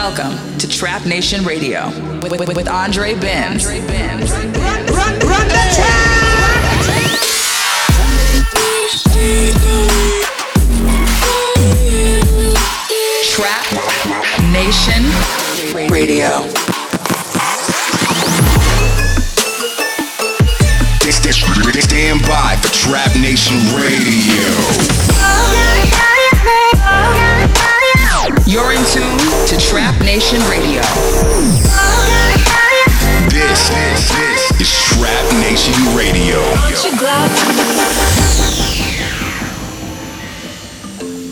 Welcome to Trap Nation Radio with, with, with Andre Benz. Run, run, run the track! Trap Nation Radio. Stand by for Trap Nation Radio. Oh, You're in tune to Trap Nation Radio. This, this, this is Trap Nation Radio.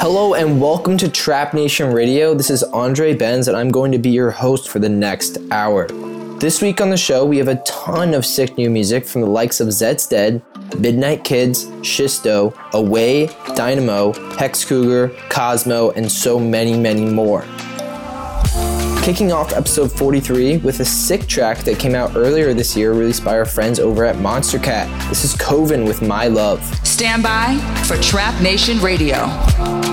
Hello and welcome to Trap Nation Radio. This is Andre Benz and I'm going to be your host for the next hour. This week on the show, we have a ton of sick new music from the likes of Zeds Dead, Midnight Kids, Shisto, Away, DNMO, Hex Cougar, cozmoe, and so many, many more. Kicking off episode 43 with a sick track that came out earlier this year, released by our friends over at Monstercat. This is Koven with My Love. Stand by for Trap Nation Radio.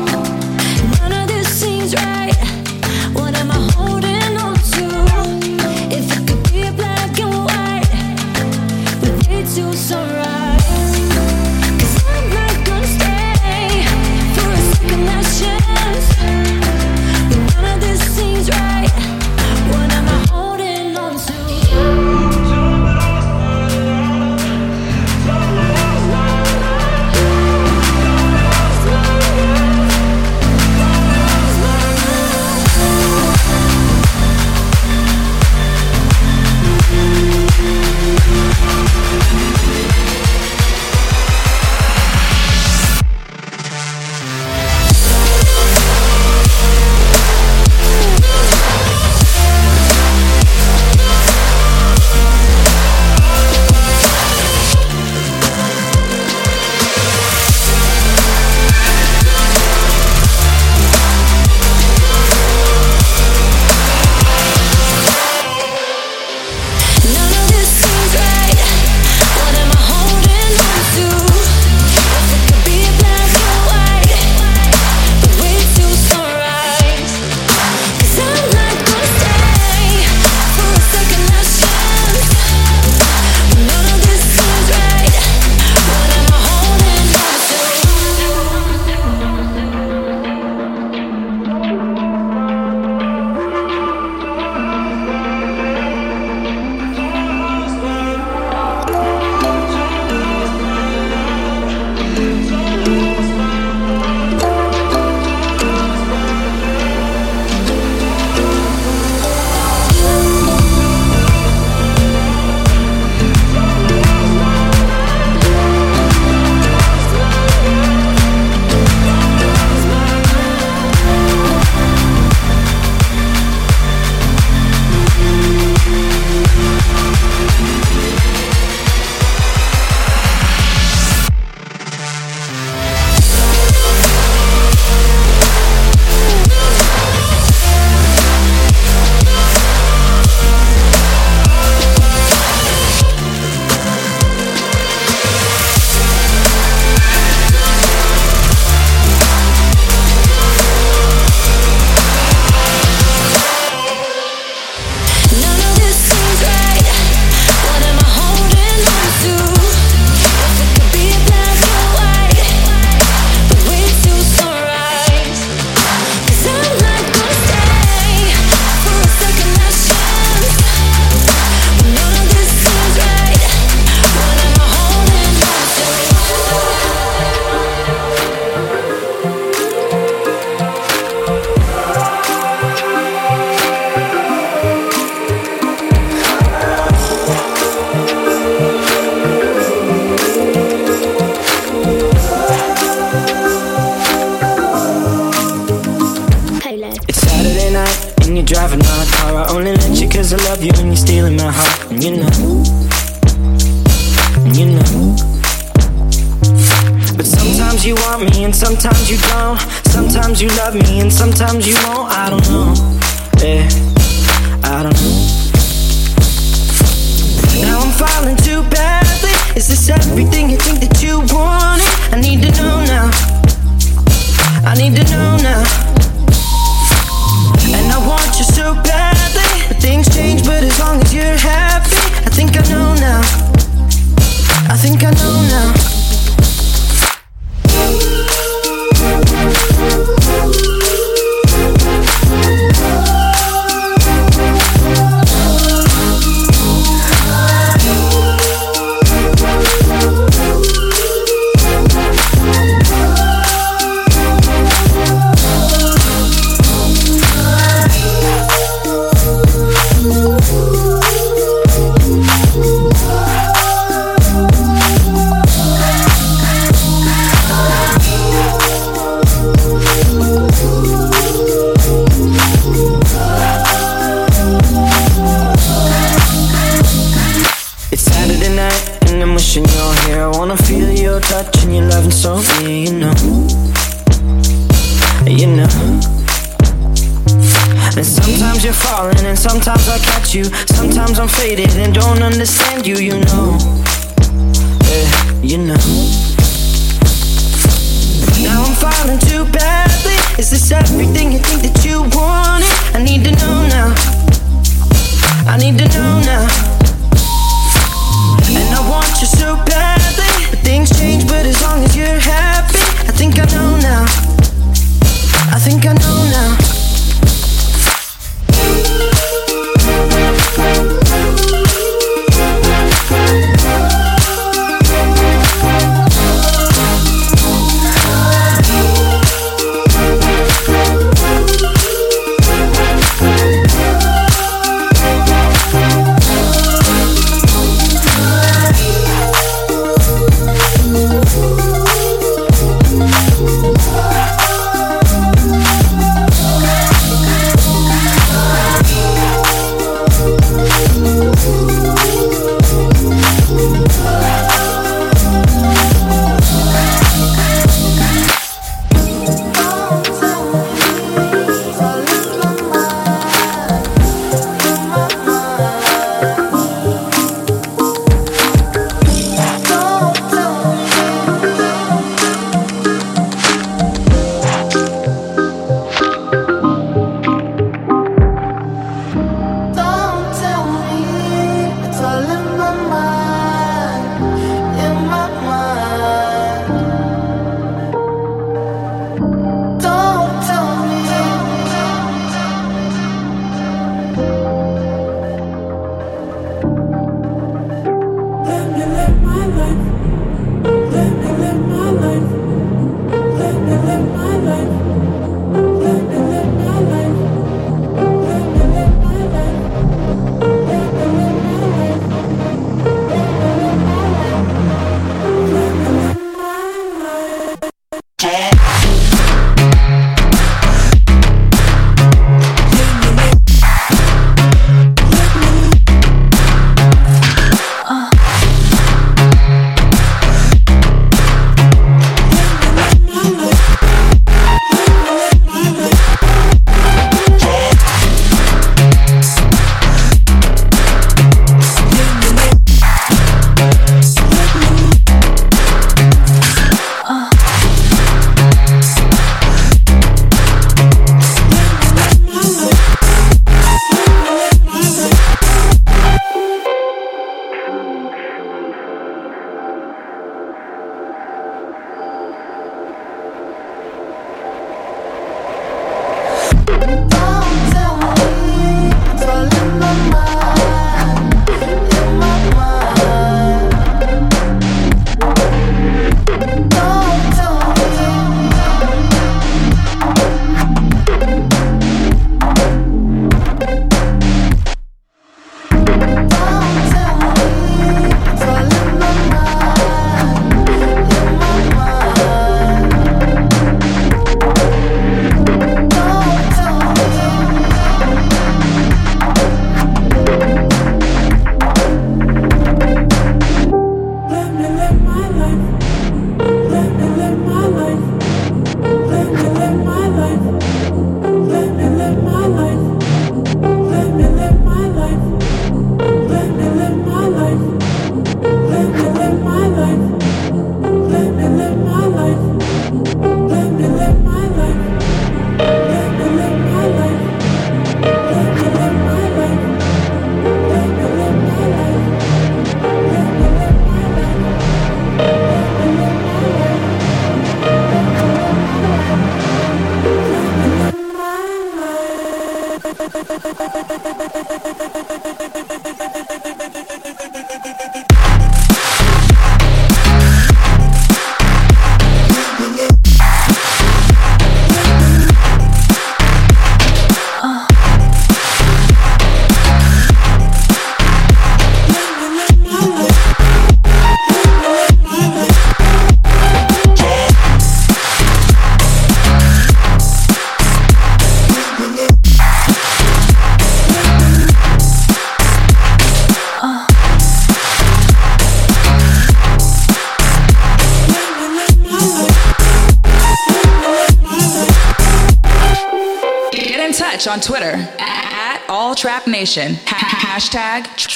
you. Sometimes I'm faded and don't understand you, you know.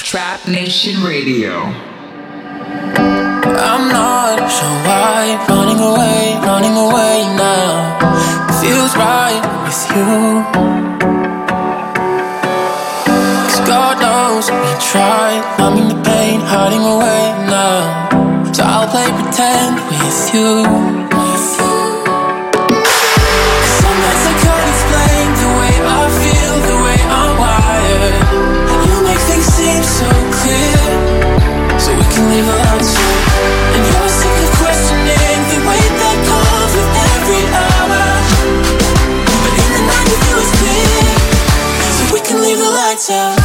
Trap Nation Radio. I'm not sure why running away, running away now. Feels right with you. Cause God knows we tried, numbing the pain, hiding away now. So I'll play pretend with you. myself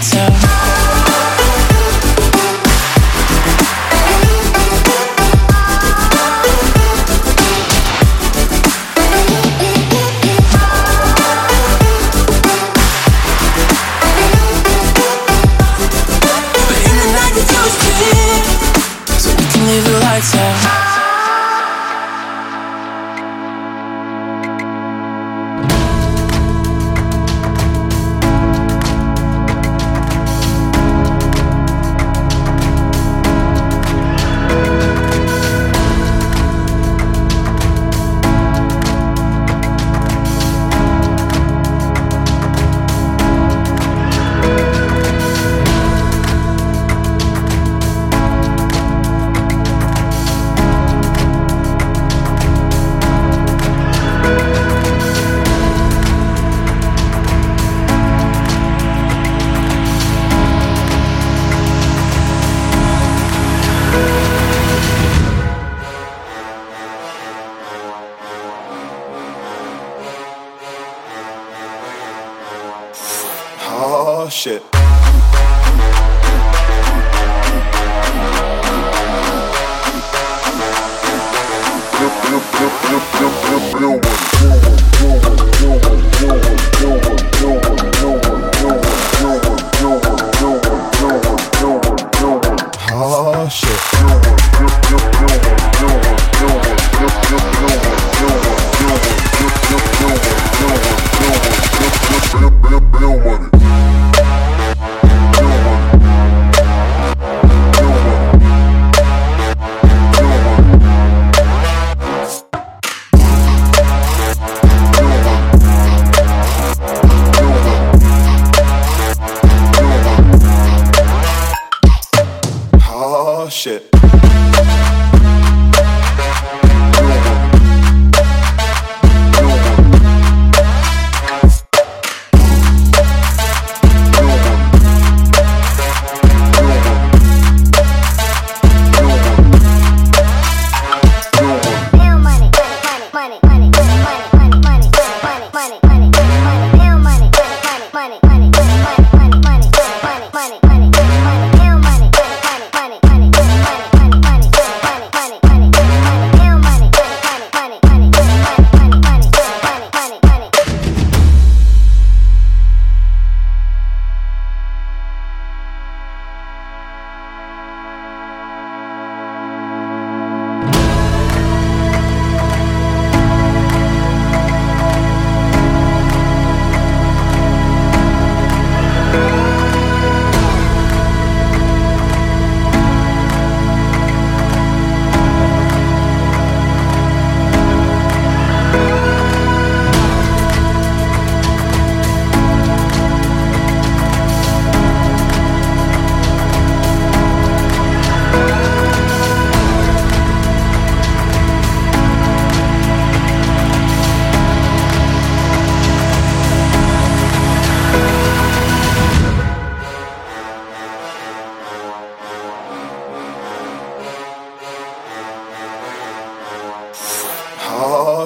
lights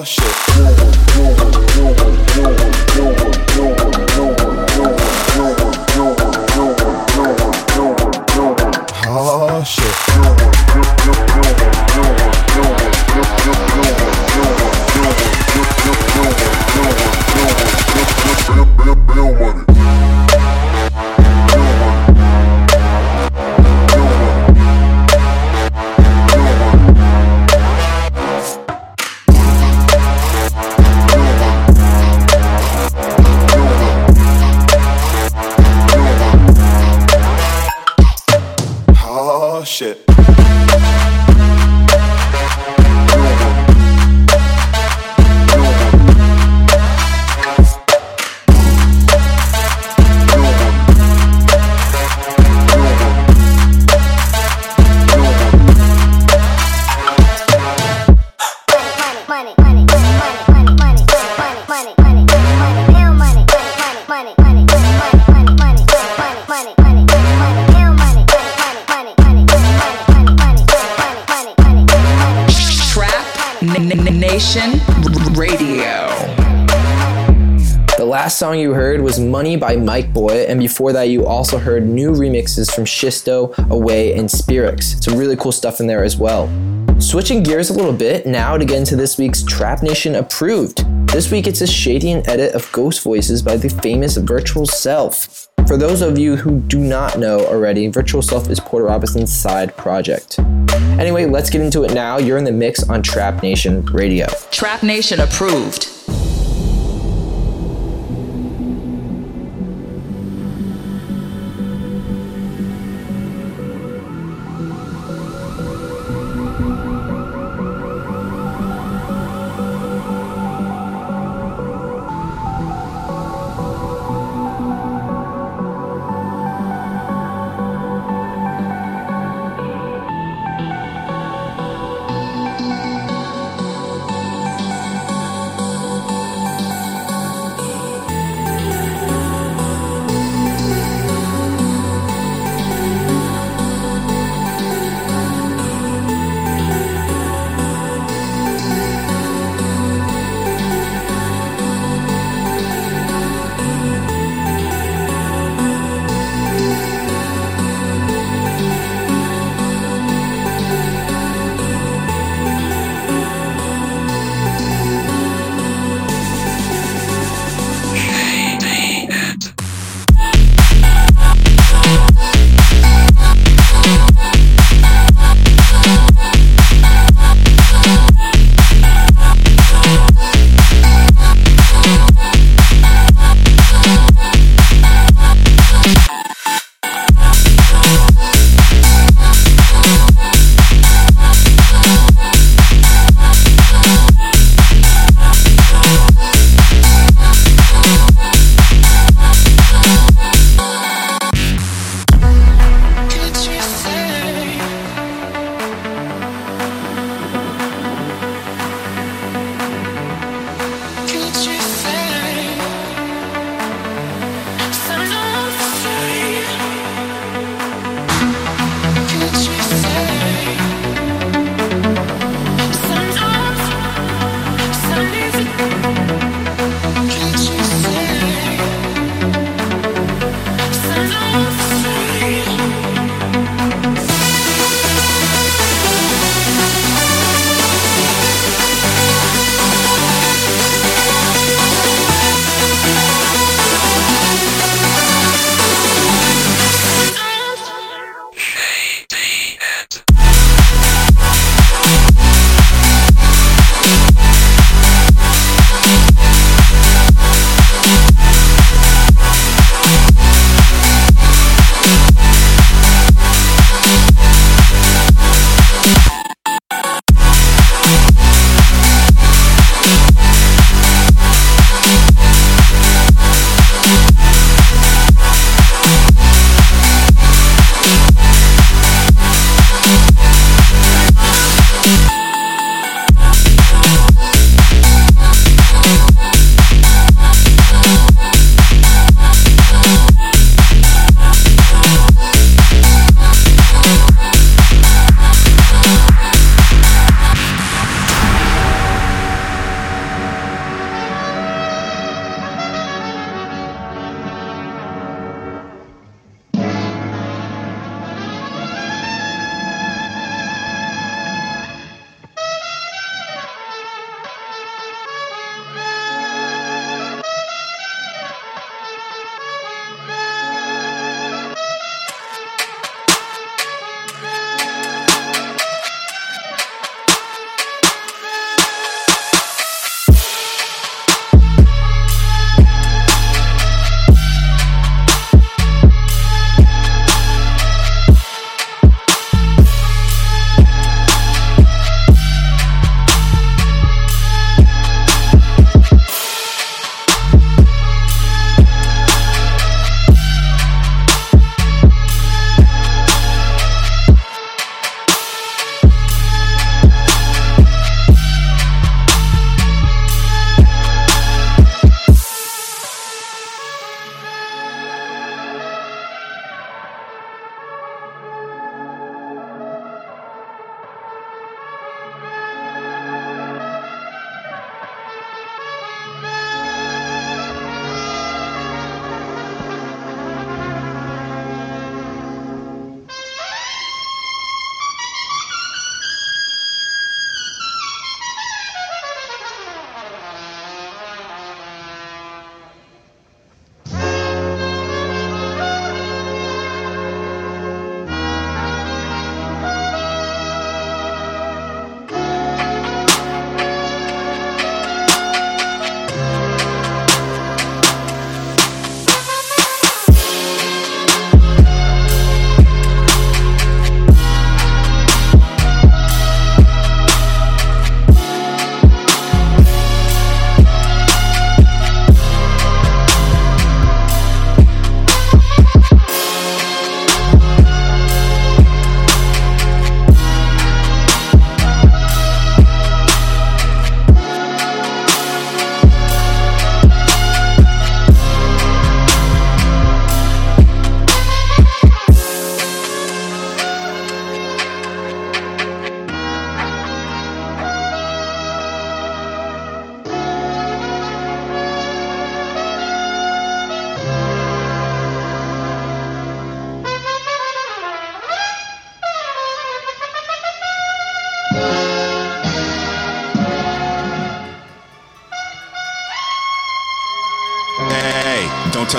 shit. By Mikebøi, and before that, you also heard new remixes from Shisto, Away, and Spirix. Some really cool stuff in there as well. Switching gears a little bit now to get into this week's Trap Nation Approved. This week it's a Shadient edit of Ghost Voices by the famous Virtual Self. For those of you who do not know already, Virtual Self is Porter Robinson's side project. Anyway, let's get into it now. You're in the mix on Trap Nation Radio. Trap Nation approved.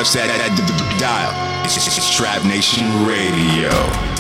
touch that, that, that, that dial. It's, it's, it's Trap Nation Radio.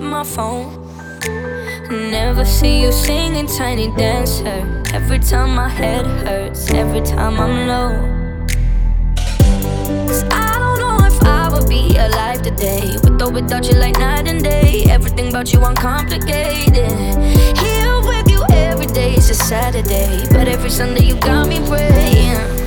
up my phone. Never see you singing tiny dancer. Every time my head hurts, every time I'm low. Cause I don't know if I would be alive today. With or without you, like night and day. Everything about you uncomplicated. Here with you every day is a Saturday. But every Sunday, you got me praying.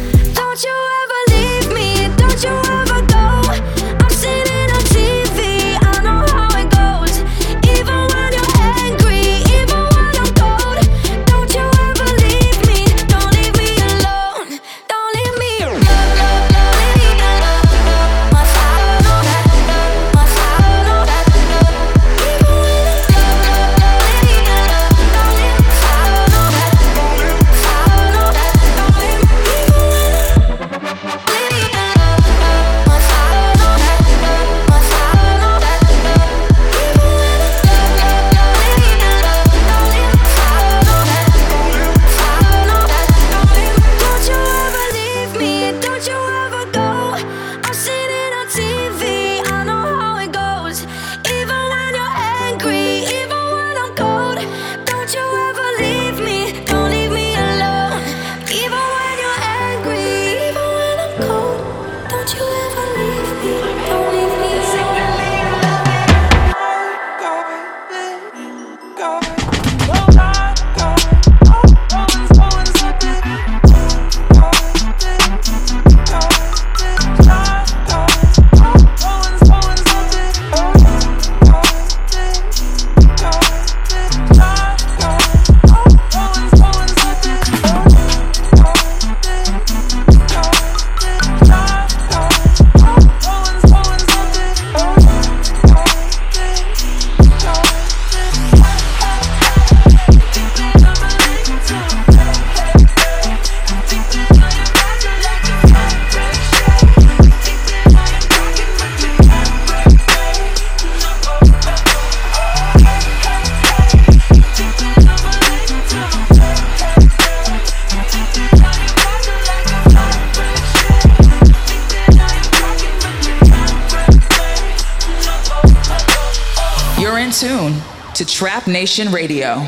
Nation Radio.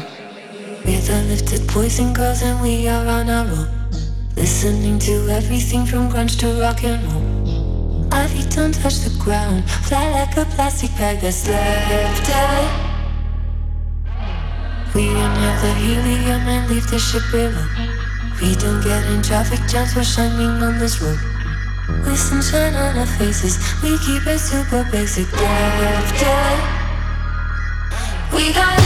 We're the lifted boys and girls, and we are on our own. Listening to everything from grunge to rock and roll. Our feet don't touch the ground, fly like a plastic bag that's lifted. We inhale the helium and leave the ship below. We don't get in traffic jams, we're shining on this road. With sunshine on our faces, we keep it super basic. Lifted. We got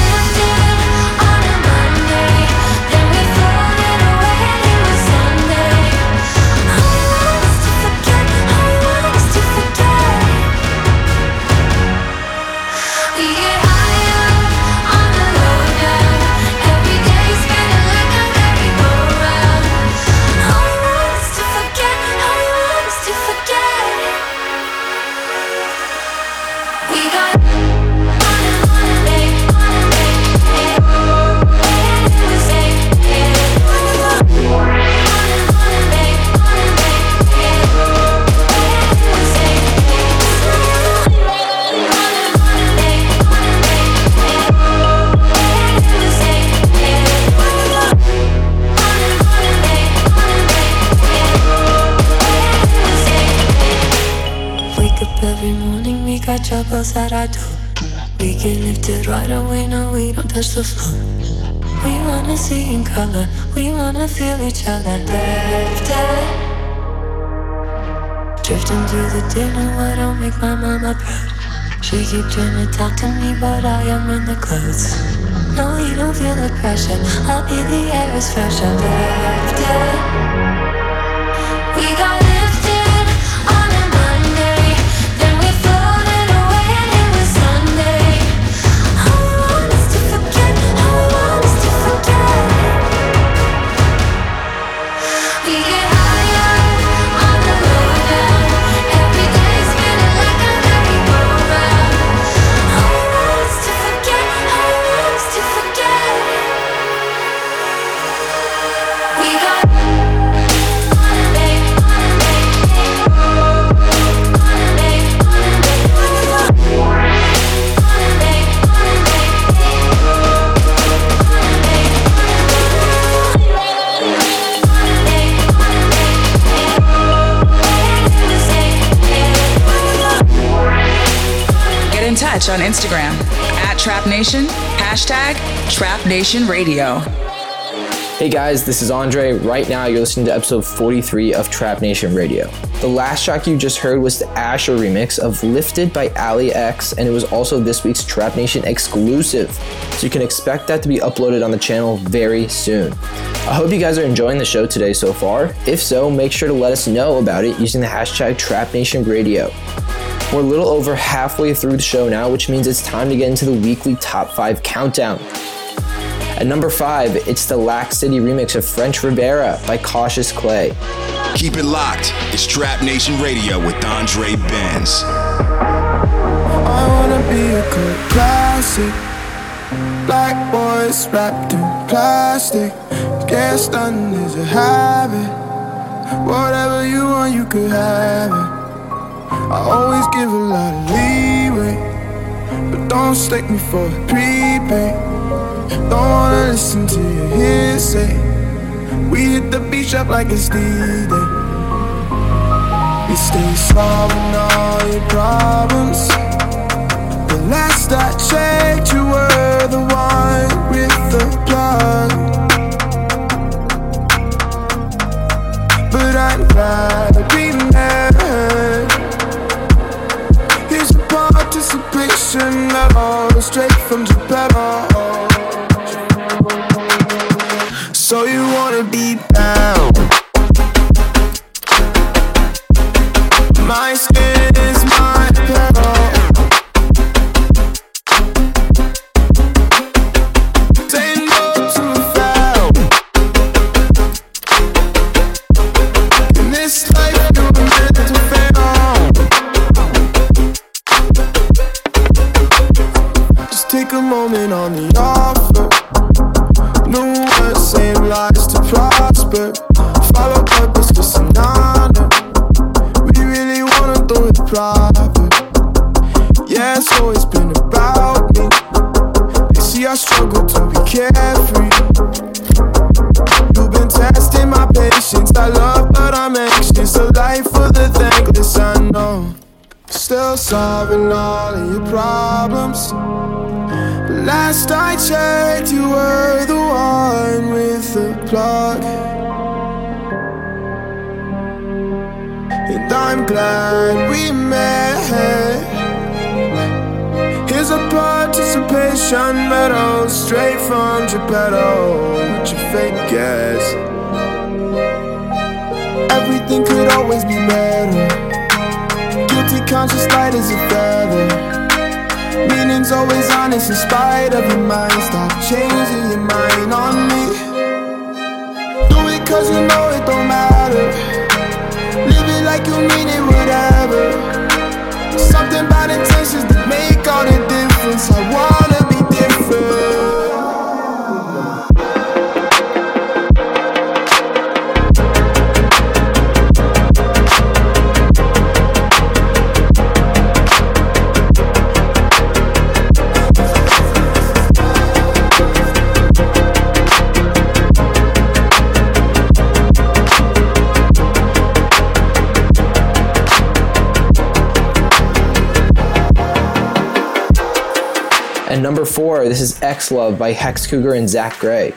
we got troubles at our door. We get lifted right away, no, we don't touch the floor. We wanna see in color, we wanna feel each other lifted. Drifting through the dinner, what don't make my mama proud. She keep trying to talk to me, but I am in the clothes. No, you don't feel the pressure. I'll be the air is fresher. Lifted. On Instagram at Trap Nation, hashtag Trap Nation Radio. Hey guys, this is Andre. Right now, you're listening to episode 43 of Trap Nation Radio. The last track you just heard was the Ashur remix of Lifted by Allie X, and it was also this week's Trap Nation exclusive. So you can expect that to be uploaded on the channel very soon. I hope you guys are enjoying the show today so far. If so, make sure to let us know about it using the hashtag Trap Nation Radio. We're a little over halfway through the show now, which means it's time to get into the weekly top 5 countdown. At number 5, it's the laxcity remix of French Rivera by Cautious Clay. Keep it locked. It's Trap Nation Radio with Andre Benz. I wanna be a good classic. Black boys wrapped in plastic. Get stunned is a habit. Whatever you want, you could have it. I always give a lot of leeway, but don't stake me for a prepaid. Don't wanna listen to your hearsay. We hit the beach up like it's D-Day. We stay solving all your problems. The last I checked, you were the one with the plug. But I'd rather be mad. Participation at all, straight from Geppetto. So you wanna be down? My it's always been about me. They see I struggle to be carefree. You've been testing my patience. I love, but I'm anxious. A life for the thankless, I know. Still solving all of your problems. But last I checked, you were the one with the plug. And I'm glad we met. Participation medal straight from Geppetto with your fake ass. Everything could always be better. Guilty conscience light as a feather. Meaning's always honest in spite of your mind. Stop changing your mind on me. Do it cause you know it don't matter. Live it like you mean it, whatever. Something about intentions number four, this is X Love by Hex Cougar and Zack Gray.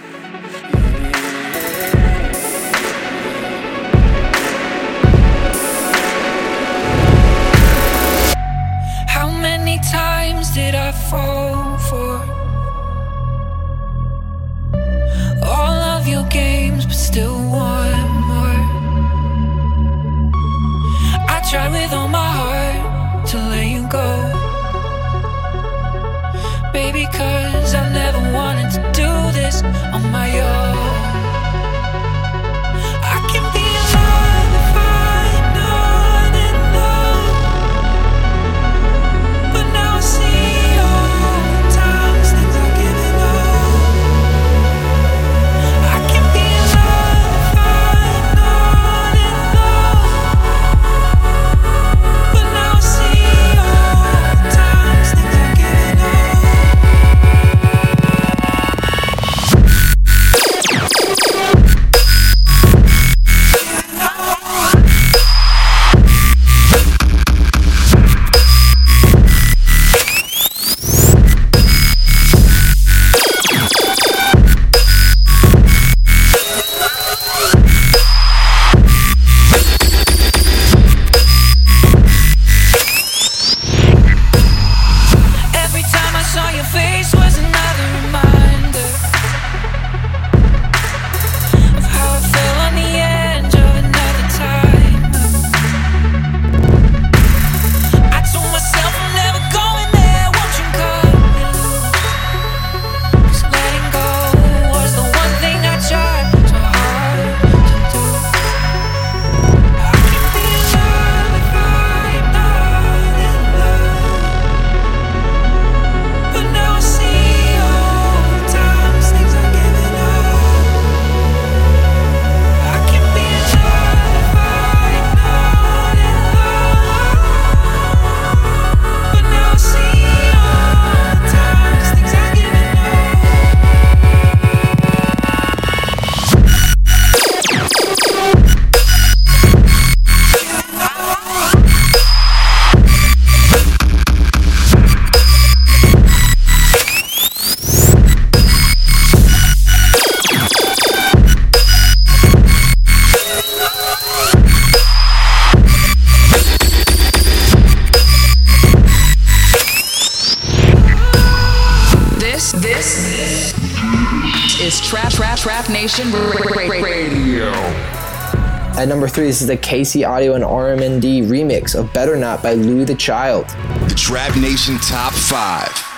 This is the KC Audio and RMND remix of Better Not by Louis the Child. The Trap Nation Top 5.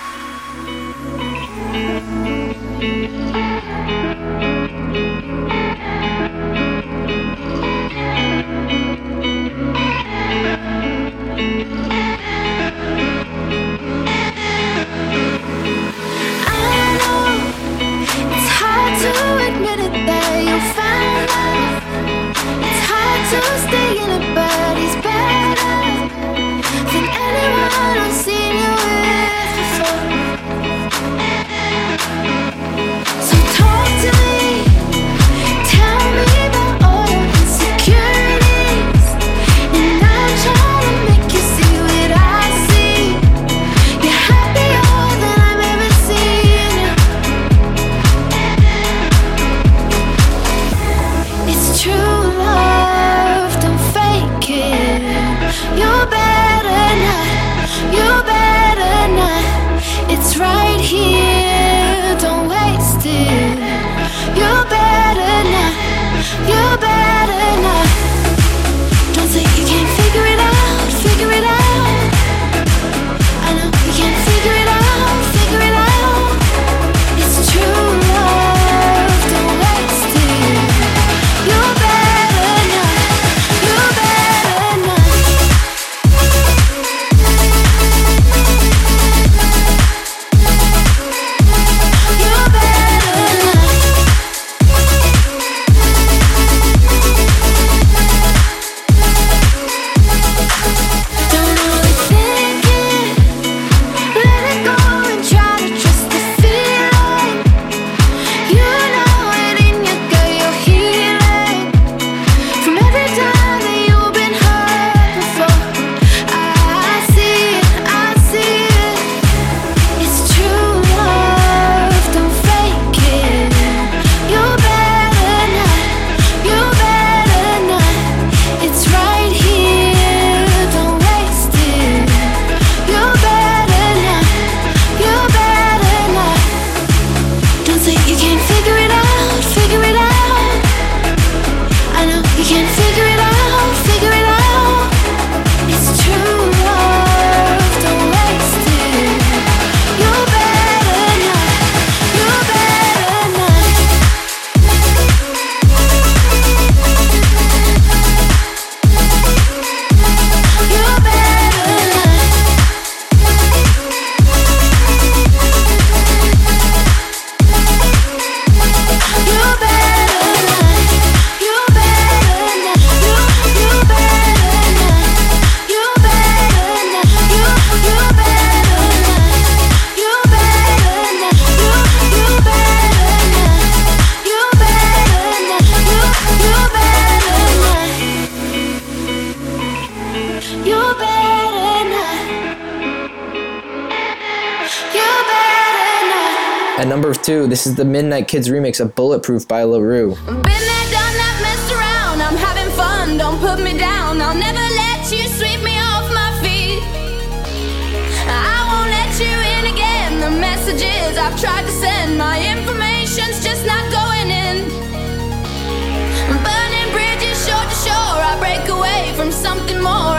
Too. This is the Midnight Kids remix of Bulletproof by La Roux. Been there, done that, messed around. I'm having fun. Don't put me down. I'll never let you sweep me off my feet. I won't let you in again. The messages I've tried to send, my information's just not going in. Burning bridges shore to shore. I break away from something more.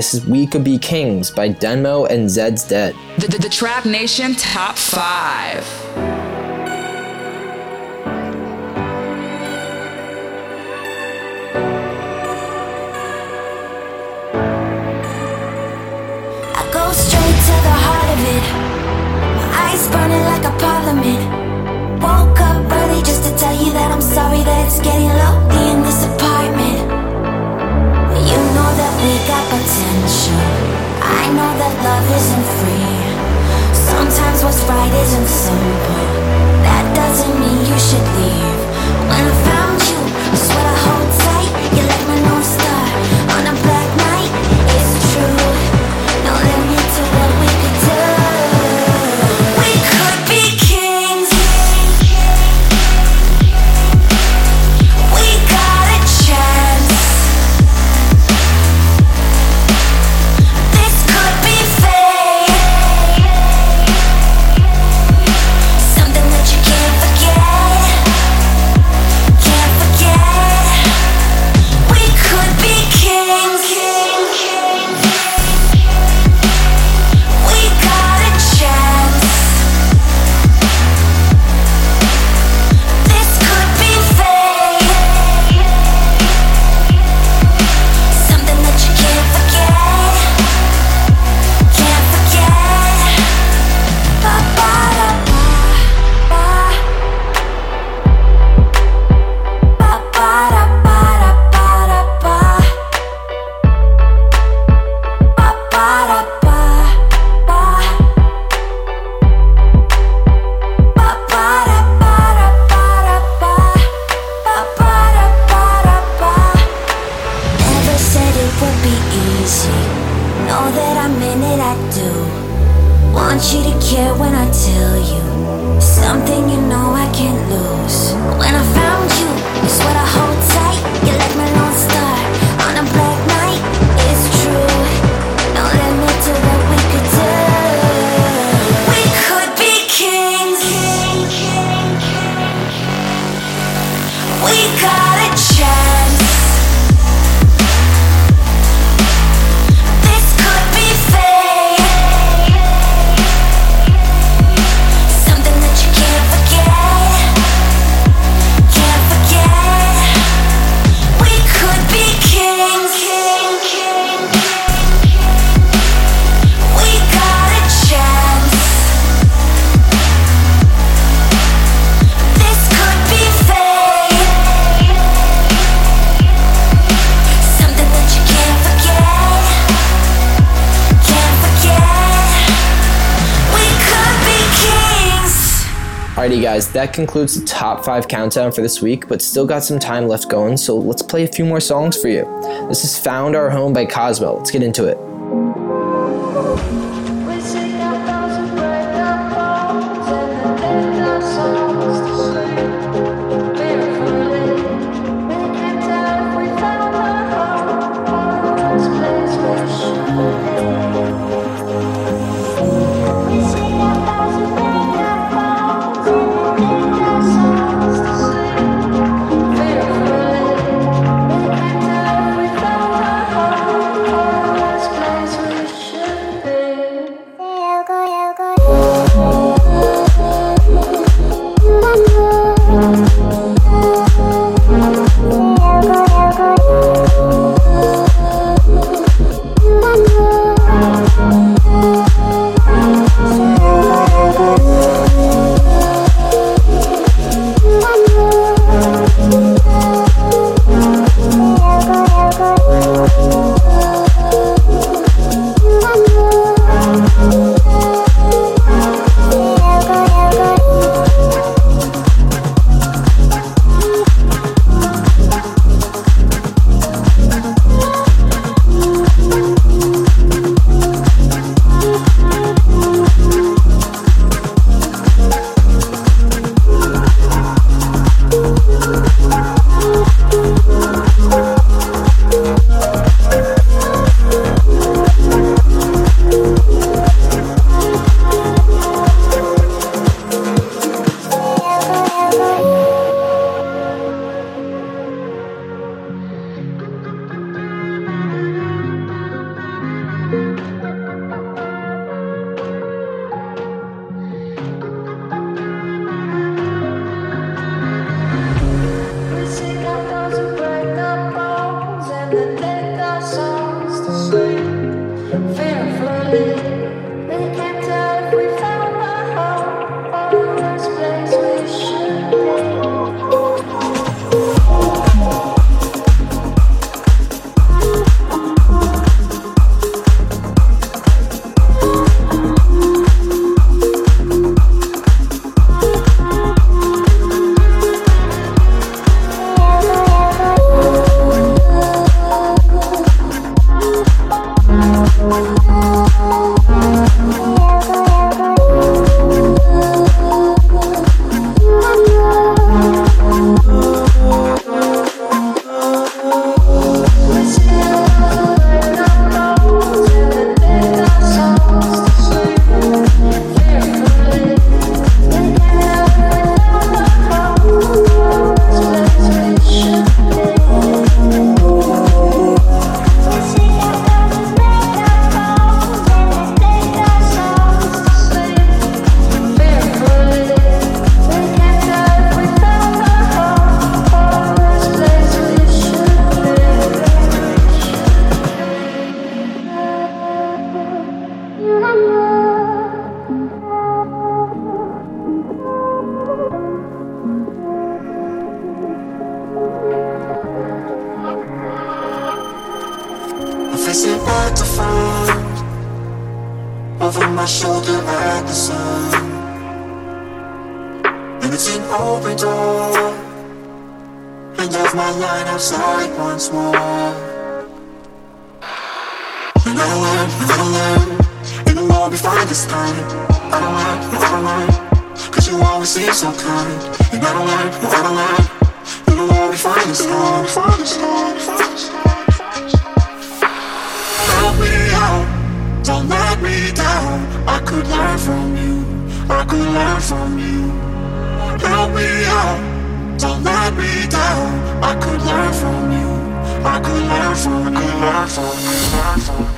This is We Could Be Kings by DNMO and Zeds Dead. The, the, the Trap Nation Top 5. I go straight to the heart of it. My eyes burning like a parliament. Woke up early just to tell you that I'm sorry that it's getting lonely in this apartment. You know that we got potential. I know that love isn't free. Sometimes what's right isn't simple. That doesn't mean you should leave. When I found you, I swear I hold that concludes the top five countdown for this week, but still got some time left going, so let's play a few more songs for you. This is Found Our Home by cozmoe. Let's get into it. Another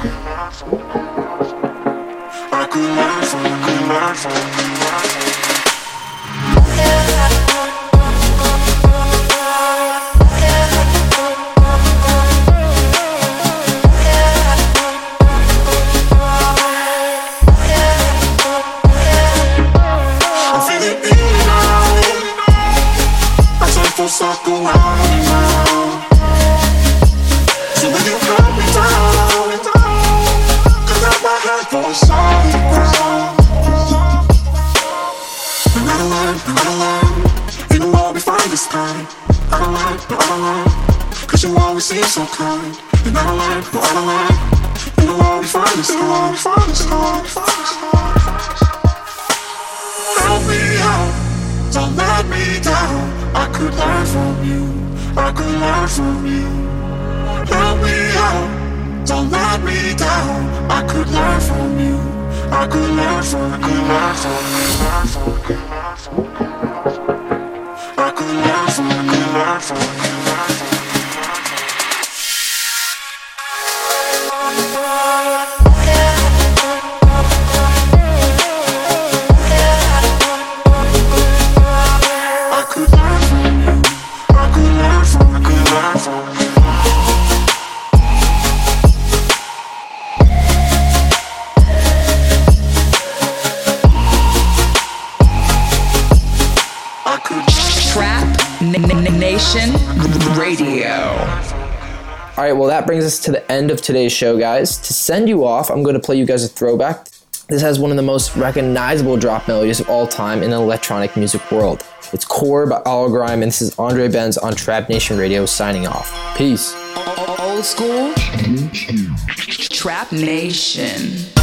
Could from you. Help me out, don't let me down. I could learn from you, I could learn from, I could learn from you, you, you. I could learn from, from, I could learn from. I that brings us to the end of today's show, guys. To send you off, I'm going to play you guys a throwback. This has one of the most recognizable drop melodies of all time in the electronic music world. It's Core by RL Grime, and this is Andre Benz on Trap Nation Radio signing off. Peace. Old school. Trap Nation.